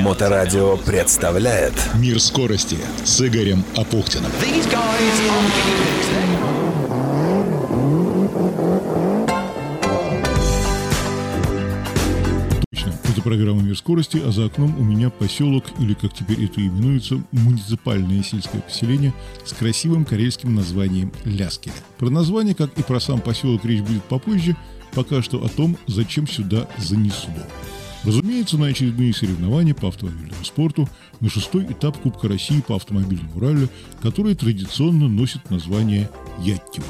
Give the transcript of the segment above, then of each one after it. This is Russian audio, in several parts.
Моторадио представляет. Мир скорости с Игорем Апухтиным. Точно, это программа «Мир скорости», а за окном у меня поселок, или как теперь это именуется, муниципальное сельское поселение с красивым карельским названием Ляскеля. Про название, как и про сам поселок, речь будет попозже, пока что о том, зачем сюда занесло. Разумеется, на очередные соревнования по автомобильному спорту, на шестой этап Кубка России по автомобильному ралли, который традиционно носит название Яттима.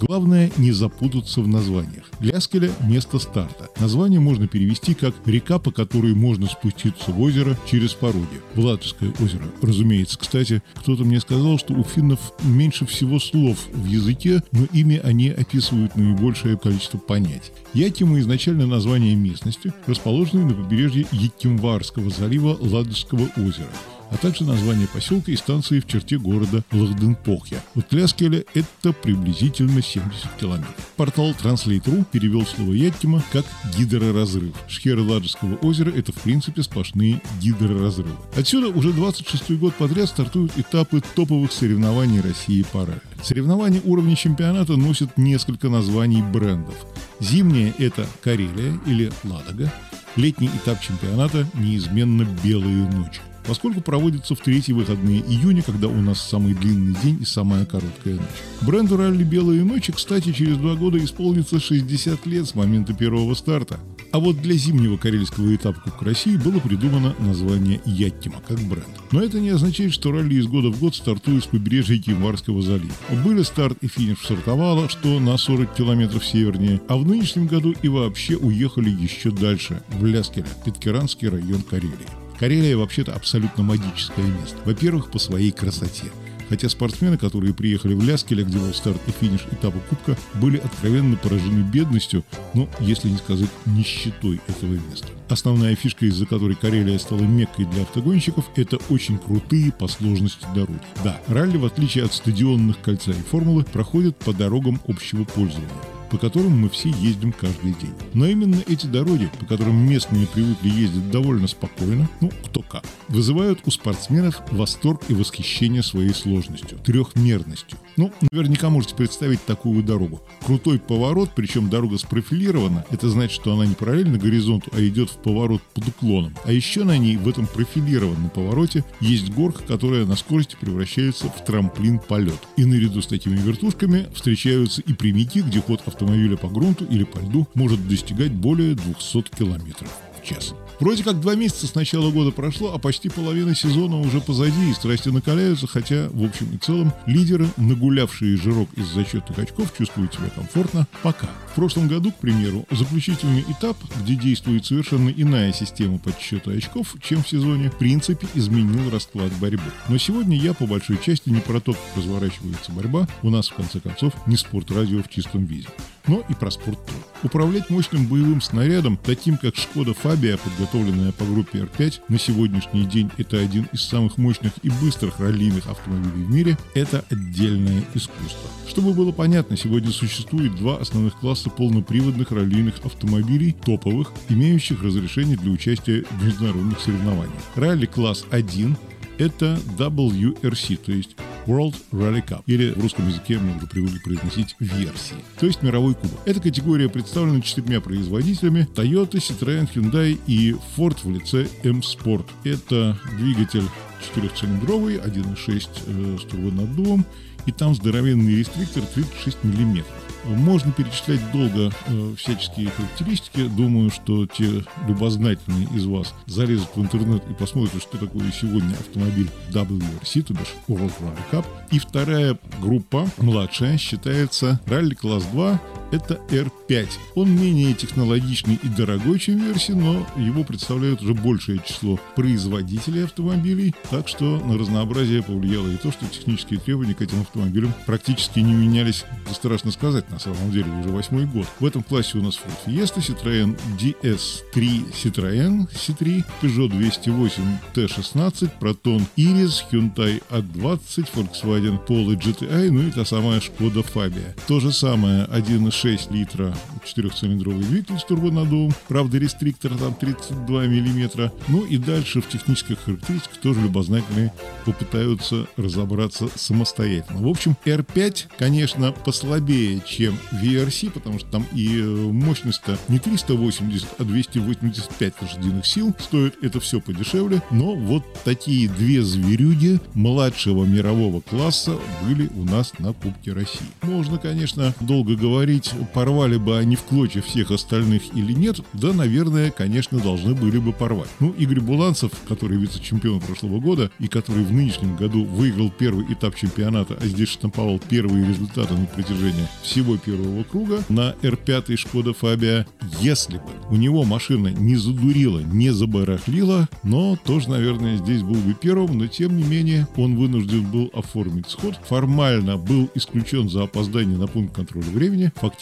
Главное не запутаться в названиях. Ляскеля – место старта. Название можно перевести как «река, по которой можно спуститься в озеро через пороги». Влатовское озеро, разумеется. Кстати, кто-то мне сказал, что у финнов меньше всего слов в языке, но ими они описывают наибольшее количество понятий. Ятима – изначально название местности, расположенной на побережье Якимварского залива Ладожского озера а также название поселка и станции в черте города Лахденпохья. От Ляскеля это приблизительно 70 километров. Портал Translate.ru перевел слово Яттима как гидроразрыв. Шхеры Ладожского озера – это в принципе сплошные гидроразрывы. Отсюда уже 26 год подряд стартуют этапы топовых соревнований России по ралли. Соревнования уровня чемпионата носят несколько названий брендов. Зимнее – это Карелия или Ладога. Летний этап чемпионата неизменно «Белые ночи» поскольку проводится в третьи выходные июня, когда у нас самый длинный день и самая короткая ночь. Бренду ралли «Белые ночи», кстати, через два года исполнится 60 лет с момента первого старта. А вот для зимнего карельского этапа Кубка России было придумано название «Яттима» как бренд. Но это не означает, что ралли из года в год стартует с побережья Кимварского залива. Были старт и финиш в Сартовало, что на 40 километров севернее, а в нынешнем году и вообще уехали еще дальше, в Ляскеля, Питкеранский район Карелии. Карелия вообще-то абсолютно магическое место. Во-первых, по своей красоте. Хотя спортсмены, которые приехали в Ляскеля, где был старт и финиш этапа Кубка, были откровенно поражены бедностью, но, если не сказать, нищетой этого места. Основная фишка, из-за которой Карелия стала меккой для автогонщиков, это очень крутые по сложности дороги. Да, ралли, в отличие от стадионных кольца и формулы, проходят по дорогам общего пользования по которым мы все ездим каждый день. Но именно эти дороги, по которым местные привыкли ездить довольно спокойно, ну, кто как, вызывают у спортсменов восторг и восхищение своей сложностью, трехмерностью. Ну, наверняка можете представить такую дорогу. Крутой поворот, причем дорога спрофилирована, это значит, что она не параллельно горизонту, а идет в поворот под уклоном. А еще на ней, в этом профилированном повороте, есть горка, которая на скорости превращается в трамплин-полет. И наряду с такими вертушками встречаются и прямики, где ход автомобиля по грунту или по льду может достигать более 200 км в час. Вроде как два месяца с начала года прошло, а почти половина сезона уже позади, и страсти накаляются, хотя, в общем и целом, лидеры, нагулявшие жирок из зачетных очков, чувствуют себя комфортно пока. В прошлом году, к примеру, заключительный этап, где действует совершенно иная система подсчета очков, чем в сезоне, в принципе изменил расклад борьбы. Но сегодня я по большой части не про то, как разворачивается борьба, у нас, в конце концов, не спорт-радио в чистом виде но и про спорт тоже. Управлять мощным боевым снарядом, таким как Шкода Фабия, подготовленная по группе R5, на сегодняшний день это один из самых мощных и быстрых раллийных автомобилей в мире, это отдельное искусство. Чтобы было понятно, сегодня существует два основных класса полноприводных раллийных автомобилей, топовых, имеющих разрешение для участия в международных соревнованиях. Ралли класс 1 это WRC, то есть World Rally Cup, или в русском языке мы уже привыкли произносить версии, то есть мировой кубок. Эта категория представлена четырьмя производителями Toyota, Citroёn, Hyundai и Ford в лице M-Sport. Это двигатель четырехцилиндровый, 1.6 э, с турбонаддувом, и там здоровенный рестриктор 36 миллиметров. Можно перечислять долго э, всяческие характеристики. Думаю, что те любознательные из вас залезут в интернет и посмотрят, что такое сегодня автомобиль WRC, то бишь World Rally Cup. И вторая группа, младшая, считается ралли класс 2 это R5. Он менее технологичный и дорогой, чем версия, но его представляют уже большее число производителей автомобилей, так что на разнообразие повлияло и то, что технические требования к этим автомобилям практически не менялись, страшно сказать, на самом деле, уже восьмой год. В этом классе у нас Ford Fiesta, Citroёn DS3, Citroёn C3, Peugeot 208 T16, Proton Iris, Hyundai A20, Volkswagen Polo GTI, ну и та самая Skoda Fabia. То же самое 1.6 1,6 литра четырехцилиндровый двигатель с турбонаддувом, правда рестриктор там 32 миллиметра. Ну и дальше в технических характеристиках тоже любознательные попытаются разобраться самостоятельно. В общем, R5, конечно, послабее, чем VRC, потому что там и э, мощность-то не 380, а 285 лошадиных сил. Стоит это все подешевле, но вот такие две зверюги младшего мирового класса были у нас на Кубке России. Можно, конечно, долго говорить, порвали бы они в клочья всех остальных или нет, да, наверное, конечно, должны были бы порвать. Ну, Игорь Буланцев, который вице-чемпион прошлого года и который в нынешнем году выиграл первый этап чемпионата, а здесь штамповал первые результаты на протяжении всего первого круга на R5 Шкода Фабия, если бы у него машина не задурила, не забарахлила, но тоже, наверное, здесь был бы первым, но тем не менее он вынужден был оформить сход. Формально был исключен за опоздание на пункт контроля времени. Фактически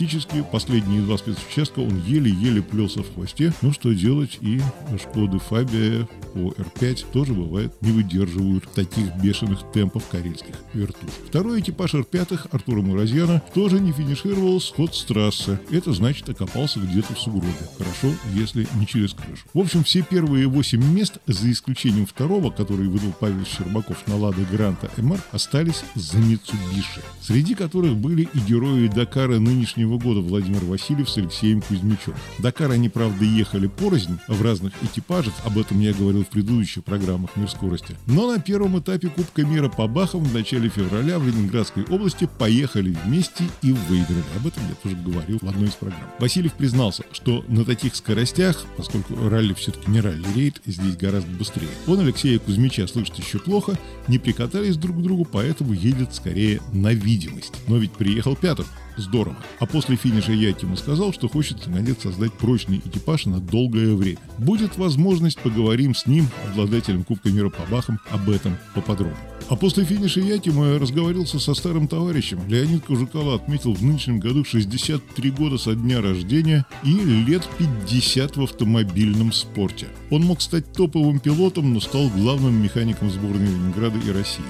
последние два спецучастка он еле-еле плелся в хвосте. Ну что делать, и Шкоды Фабия по R5 тоже бывает не выдерживают таких бешеных темпов карельских вертух. Второй экипаж R5 Артура Муразьяна тоже не финишировал сход с трассы. Это значит окопался где-то в сугробе. Хорошо, если не через крышу. В общем, все первые восемь мест, за исключением второго, который выдал Павел Щербаков на Лада Гранта МР, остались за Митсубиши, среди которых были и герои Дакара нынешнего года Владимир Васильев с Алексеем Кузьмичем. Дакар они, правда, ехали порознь в разных экипажах, об этом я говорил в предыдущих программах «Мир скорости». Но на первом этапе Кубка мира по Бахам в начале февраля в Ленинградской области поехали вместе и выиграли. Об этом я тоже говорил в одной из программ. Васильев признался, что на таких скоростях, поскольку ралли все-таки не ралли-рейд, здесь гораздо быстрее, он Алексея Кузьмича слышит еще плохо, не прикатались друг к другу, поэтому едет скорее на видимость. Но ведь приехал пятым. Здорово. А после финиша я ему сказал, что хочет наконец создать прочный экипаж на долгое время. Будет возможность, поговорим с ним, обладателем Кубка мира по бахам, об этом поподробнее. А после финиша Якима я разговорился со старым товарищем. Леонид Кожукало отметил в нынешнем году 63 года со дня рождения и лет 50 в автомобильном спорте. Он мог стать топовым пилотом, но стал главным механиком сборной Ленинграда и России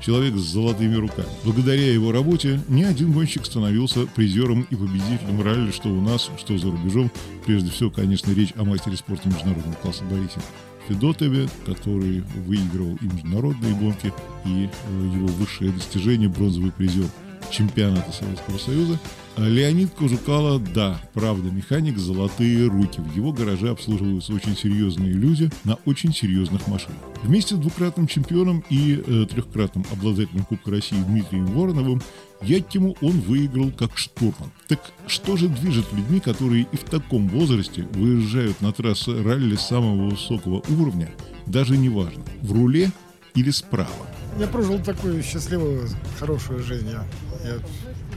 человек с золотыми руками. Благодаря его работе ни один гонщик становился призером и победителем ралли, что у нас, что за рубежом. Прежде всего, конечно, речь о мастере спорта международного класса Борисе Федотове, который выигрывал и международные гонки, и э, его высшее достижение – бронзовый призер чемпионата Советского Союза. Леонид Кожукало, да, правда, механик «Золотые руки». В его гараже обслуживаются очень серьезные люди на очень серьезных машинах. Вместе с двукратным чемпионом и э, трехкратным обладателем Кубка России Дмитрием Вороновым Яттиму он выиграл как штурман. Так что же движет людьми, которые и в таком возрасте выезжают на трассы ралли самого высокого уровня, даже не важно, в руле или справа? Я прожил такую счастливую, хорошую жизнь. Я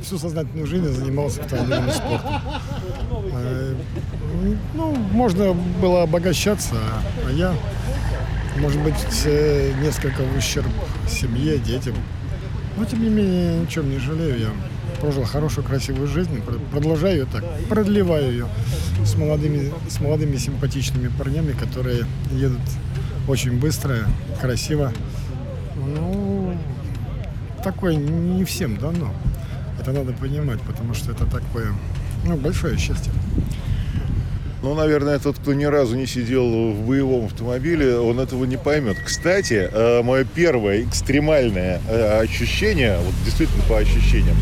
всю сознательную жизнь занимался автомобильным спортом. Э, ну, можно было обогащаться, а я, может быть, несколько в ущерб семье, детям. Но, тем не менее, ничем не жалею. Я прожил хорошую, красивую жизнь, продолжаю ее так, продлеваю ее с молодыми, с молодыми симпатичными парнями, которые едут очень быстро, красиво. Ну, такое не всем дано. Это надо понимать, потому что это такое, ну, большое счастье. Ну, наверное, тот, кто ни разу не сидел в боевом автомобиле, он этого не поймет. Кстати, э, мое первое экстремальное э, ощущение, вот действительно по ощущениям,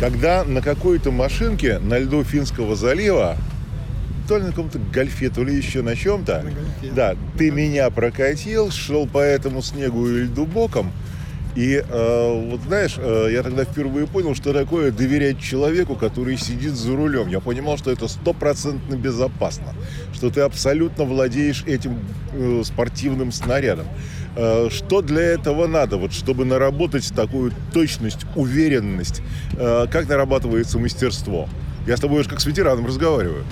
когда на какой-то машинке на льду Финского залива, то ли на каком-то гольфе, то ли еще на чем-то, да, ты меня прокатил, шел по этому снегу и льду боком, и э, вот знаешь, э, я тогда впервые понял, что такое доверять человеку, который сидит за рулем. Я понимал, что это стопроцентно безопасно, что ты абсолютно владеешь этим э, спортивным снарядом. Э, что для этого надо, вот, чтобы наработать такую точность, уверенность? Э, как нарабатывается мастерство? Я с тобой уже как с ветераном разговариваю.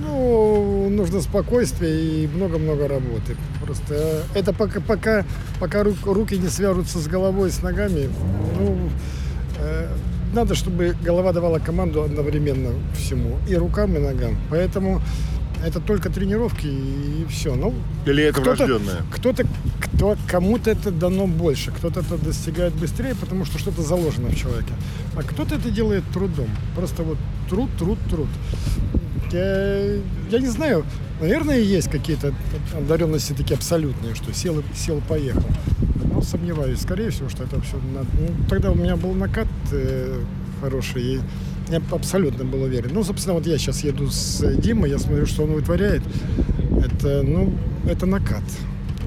Ну, нужно спокойствие и много-много работы. Просто это пока, пока, пока руки не свяжутся с головой, с ногами, ну, э, надо, чтобы голова давала команду одновременно всему, и рукам, и ногам. Поэтому это только тренировки и все. Ну, Или это кто-то, врожденное? Кто-то, кто, кому-то это дано больше, кто-то это достигает быстрее, потому что что-то заложено в человеке. А кто-то это делает трудом. Просто вот труд, труд, труд. Я, я не знаю, наверное, есть какие-то одаренности такие абсолютные, что сел, сел, поехал. Но сомневаюсь, скорее всего, что это все... Ну, тогда у меня был накат э, хороший, и я абсолютно был уверен. Ну, собственно, вот я сейчас еду с Димой, я смотрю, что он вытворяет. Это, ну, это накат.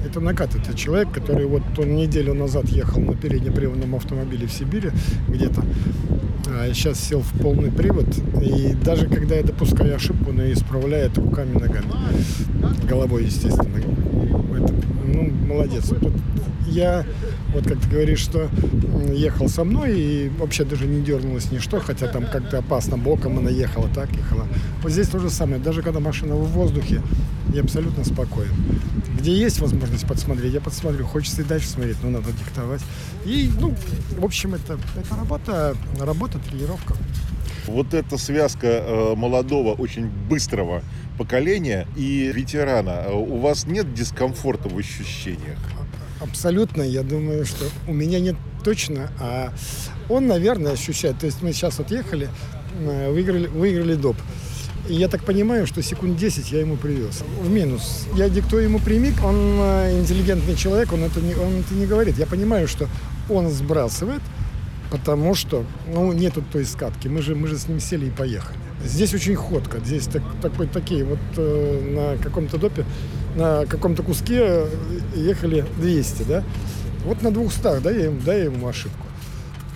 Это накат. Это человек, который вот он неделю назад ехал на переднеприводном автомобиле в Сибири где-то. А сейчас сел в полный привод. И даже когда я допускаю ошибку, он ее исправляет руками, ногами. Головой, естественно. Это, ну, молодец. Тут я, вот как ты говоришь, что ехал со мной и вообще даже не дернулось ничто, хотя там как-то опасно боком она ехала, так ехала. Вот здесь то же самое. Даже когда машина в воздухе, я абсолютно спокоен. Где есть возможность подсмотреть, я подсмотрю. Хочется и дальше смотреть, но надо диктовать. И, ну, в общем, это, это работа, работа, тренировка. Вот эта связка э, молодого, очень быстрого поколения и ветерана, э, у вас нет дискомфорта в ощущениях? Абсолютно. Я думаю, что у меня нет точно, а он, наверное, ощущает. То есть мы сейчас вот ехали, э, выиграли, выиграли доп. И я так понимаю, что секунд 10 я ему привез. В минус. Я диктую ему примик, он э, интеллигентный человек, он это, не, он это не говорит. Я понимаю, что он сбрасывает, потому что ну, нету той скатки. Мы же, мы же с ним сели и поехали. Здесь очень ходко. Здесь так, такой, такие вот э, на каком-то допе, на каком-то куске ехали 200, да? Вот на 200, да, я ему, да, я ему ошибку.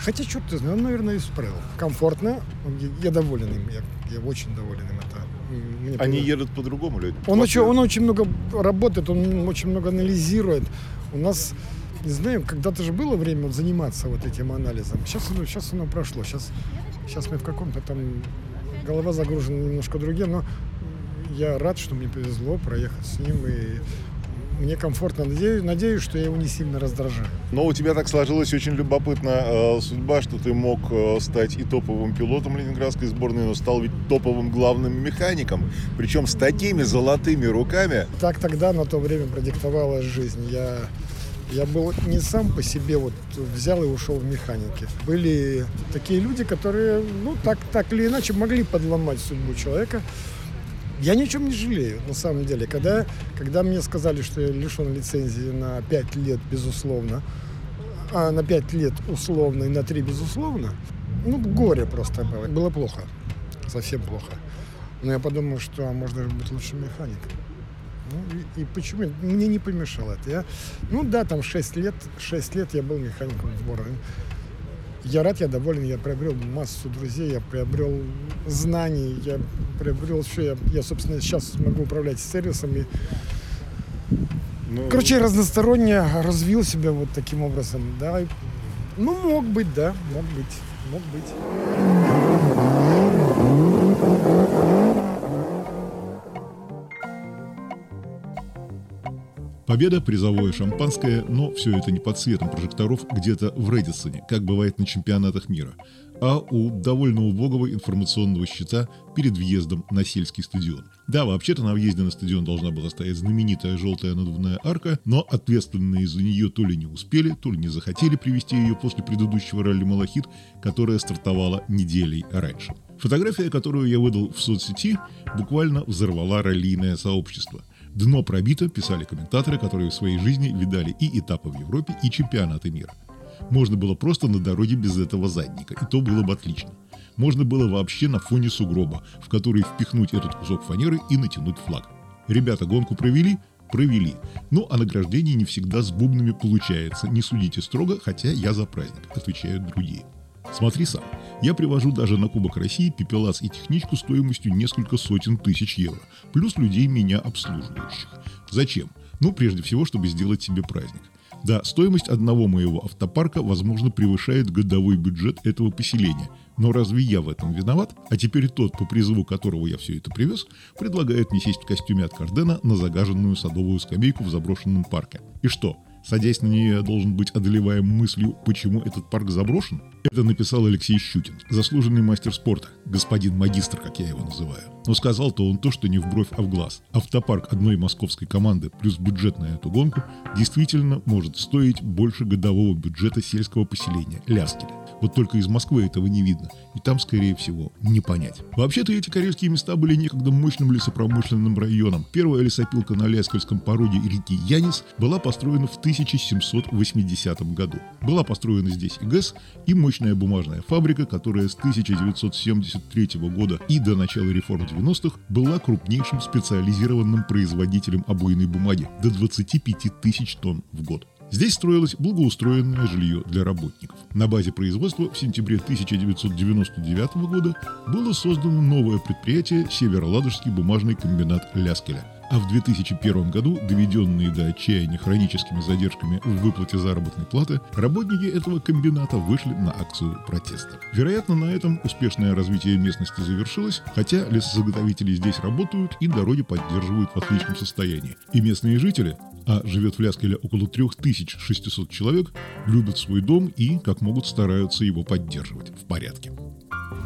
Хотя, черт ты знаешь, он, наверное, исправил. Комфортно. Я доволен им. Я, я очень доволен им. Это, мне Они было... едут по-другому, люди. Он очень, он очень много работает, он очень много анализирует. У нас, не знаю, когда-то же было время вот заниматься вот этим анализом. Сейчас сейчас оно прошло. Сейчас, сейчас мы в каком-то там... Голова загружена немножко другим, но я рад, что мне повезло проехать с ним и мне комфортно. Надеюсь, надеюсь, что я его не сильно раздражаю. Но у тебя так сложилась очень любопытная э, судьба, что ты мог э, стать и топовым пилотом ленинградской сборной, но стал ведь топовым главным механиком. Причем с такими золотыми руками. Так тогда на то время продиктовалась жизнь. Я я был не сам по себе вот взял и ушел в механике. Были такие люди, которые, ну, так, так или иначе могли подломать судьбу человека. Я ни о чем не жалею, на самом деле. Когда, когда мне сказали, что я лишен лицензии на 5 лет, безусловно, а на 5 лет условно и на 3 безусловно, ну, горе просто было. Было плохо, совсем плохо. Но я подумал, что а даже быть лучше механиком. Ну, и, и почему? Мне не помешало это. Я, ну да, там 6 лет, 6 лет я был механиком сборной. Я рад, я доволен, я приобрел массу друзей, я приобрел знаний, я приобрел все. Я, я собственно, сейчас могу управлять сервисами. Ну, Короче, разносторонне развил себя вот таким образом. Да. Ну, мог быть, да, мог быть, мог быть. Победа, призовое шампанское, но все это не под светом прожекторов где-то в Редисоне, как бывает на чемпионатах мира, а у довольно убогого информационного щита перед въездом на сельский стадион. Да, вообще-то на въезде на стадион должна была стоять знаменитая желтая надувная арка, но ответственные за нее то ли не успели, то ли не захотели привести ее после предыдущего ралли «Малахит», которая стартовала неделей раньше. Фотография, которую я выдал в соцсети, буквально взорвала раллийное сообщество – Дно пробито, писали комментаторы, которые в своей жизни видали и этапы в Европе, и чемпионаты мира. Можно было просто на дороге без этого задника, и то было бы отлично. Можно было вообще на фоне сугроба, в который впихнуть этот кусок фанеры и натянуть флаг. Ребята гонку провели? Провели. Ну, а награждение не всегда с бубнами получается. Не судите строго, хотя я за праздник, отвечают другие. Смотри сам. Я привожу даже на Кубок России пепелац и техничку стоимостью несколько сотен тысяч евро, плюс людей меня обслуживающих. Зачем? Ну, прежде всего, чтобы сделать себе праздник. Да, стоимость одного моего автопарка, возможно, превышает годовой бюджет этого поселения. Но разве я в этом виноват? А теперь тот, по призыву которого я все это привез, предлагает мне сесть в костюме от Кардена на загаженную садовую скамейку в заброшенном парке. И что, Садясь на нее, я должен быть одолеваем мыслью, почему этот парк заброшен? Это написал Алексей Щутин, заслуженный мастер спорта, господин магистр, как я его называю. Но сказал-то он то, что не в бровь, а в глаз. Автопарк одной московской команды плюс бюджет на эту гонку действительно может стоить больше годового бюджета сельского поселения Ляскеля. Вот только из Москвы этого не видно. И там, скорее всего, не понять. Вообще-то эти карельские места были некогда мощным лесопромышленным районом. Первая лесопилка на Ляскальском породе реки Янис была построена в 1780 году. Была построена здесь и ГЭС, и мощная бумажная фабрика, которая с 1973 года и до начала реформ 90-х была крупнейшим специализированным производителем обойной бумаги до 25 тысяч тонн в год. Здесь строилось благоустроенное жилье для работников. На базе производства в сентябре 1999 года было создано новое предприятие Североладожский бумажный комбинат Ляскеля. А в 2001 году, доведенные до отчаяния хроническими задержками в выплате заработной платы, работники этого комбината вышли на акцию протеста. Вероятно, на этом успешное развитие местности завершилось, хотя лесозаготовители здесь работают и дороги поддерживают в отличном состоянии. И местные жители, а живет в Ляскеле около 3600 человек, любят свой дом и, как могут, стараются его поддерживать в порядке.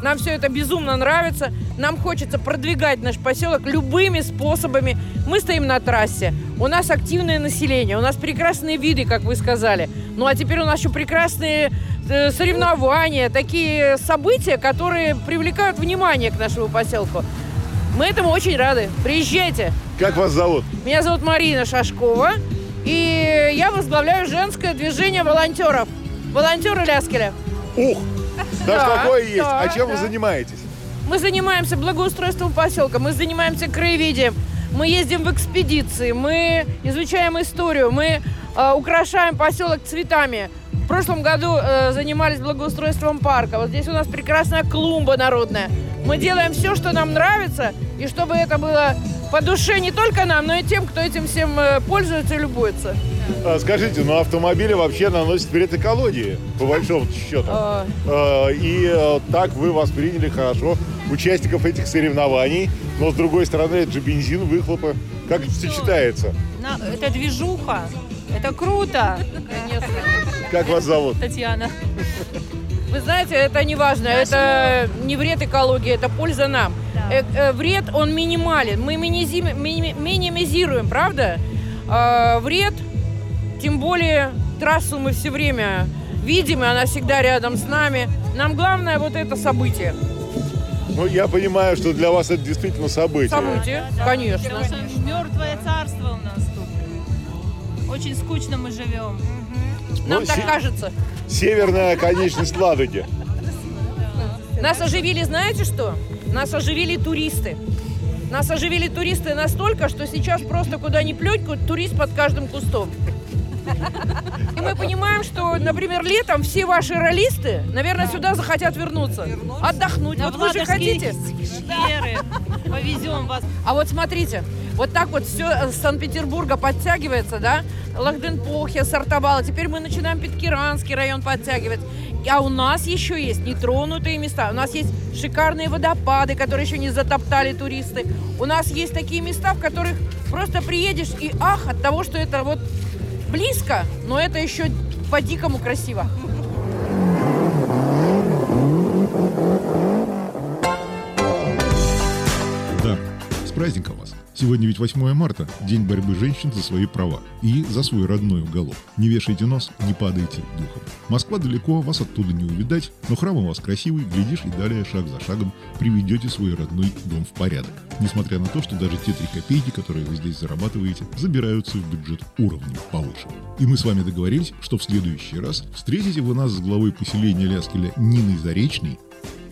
Нам все это безумно нравится. Нам хочется продвигать наш поселок любыми способами. Мы стоим на трассе. У нас активное население. У нас прекрасные виды, как вы сказали. Ну а теперь у нас еще прекрасные э, соревнования, такие события, которые привлекают внимание к нашему поселку. Мы этому очень рады. Приезжайте. Как вас зовут? Меня зовут Марина Шашкова. И я возглавляю женское движение волонтеров. Волонтеры Ляскеля. Ух! Даже Да, такое есть. да, а чем вы да. занимаетесь? Мы занимаемся благоустройством поселка, мы занимаемся краеведением, мы ездим в экспедиции, мы изучаем историю, мы э, украшаем поселок цветами. В прошлом году э, занимались благоустройством парка. Вот здесь у нас прекрасная клумба народная. Мы делаем все, что нам нравится, и чтобы это было по душе не только нам, но и тем, кто этим всем э, пользуется и любуется. А, Скажите, ну автомобили вообще наносят вред экологии, по большому счету. Э, А, И э, так вы восприняли хорошо участников этих соревнований, но с другой стороны, это же бензин, выхлопы. Как это сочетается? На- это движуха. Это круто. конечно. Как вас зовут? Татьяна. Вы знаете, это не важно, это не вред экологии, это польза нам. Э, э, вред, он минимален, мы минимизируем, правда? А, вред, тем более трассу мы все время видим, и она всегда рядом с нами. Нам главное вот это событие. Ну, я понимаю, что для вас это действительно событие. Событие, конечно. Мертвое царство у нас тут. Очень скучно мы живем. Нам Ну, так се- кажется. Северная конечность Ладоги. Нас оживили, знаете что? Нас оживили туристы. Нас оживили туристы настолько, что сейчас просто куда ни плють, турист под каждым кустом. И мы понимаем, что, например, летом все ваши ролисты, наверное, сюда захотят вернуться. Отдохнуть. На Вот вы же хотите. шхеры. Повезем вас. А вот смотрите, вот так вот все с Санкт-Петербурга подтягивается, да? Лахденпохе, Сартовала. Теперь мы начинаем Питкиранский район подтягивать. А у нас еще есть нетронутые места. У нас есть шикарные водопады, которые еще не затоптали туристы. У нас есть такие места, в которых просто приедешь и ах от того, что это вот близко, но это еще по-дикому красиво. Праздником вас. Сегодня ведь 8 марта, день борьбы женщин за свои права и за свой родной уголок. Не вешайте нос, не падайте духом. Москва далеко, вас оттуда не увидать, но храм у вас красивый, глядишь и далее шаг за шагом приведете свой родной дом в порядок. Несмотря на то, что даже те три копейки, которые вы здесь зарабатываете, забираются в бюджет уровнем повыше. И мы с вами договорились, что в следующий раз встретите вы нас с главой поселения Ляскеля Ниной Заречной,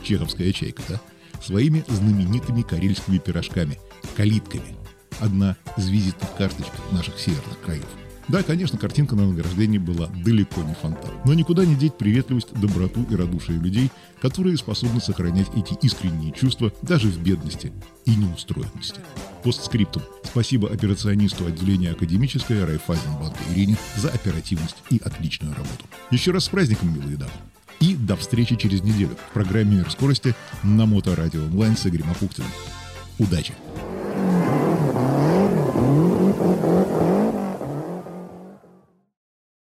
чеховская чайка, да? Своими знаменитыми карельскими пирожками – калитками. Одна из визитных карточек наших северных краев. Да, конечно, картинка на награждении была далеко не фонтан. Но никуда не деть приветливость, доброту и радушие людей, которые способны сохранять эти искренние чувства даже в бедности и неустроенности. Постскриптум. Спасибо операционисту отделения академической Райфайзенбанка Ирине за оперативность и отличную работу. Еще раз с праздником, милые дамы. И до встречи через неделю в программе «Мир скорости» на Моторадио онлайн с Игорем Апухтиным. Удачи!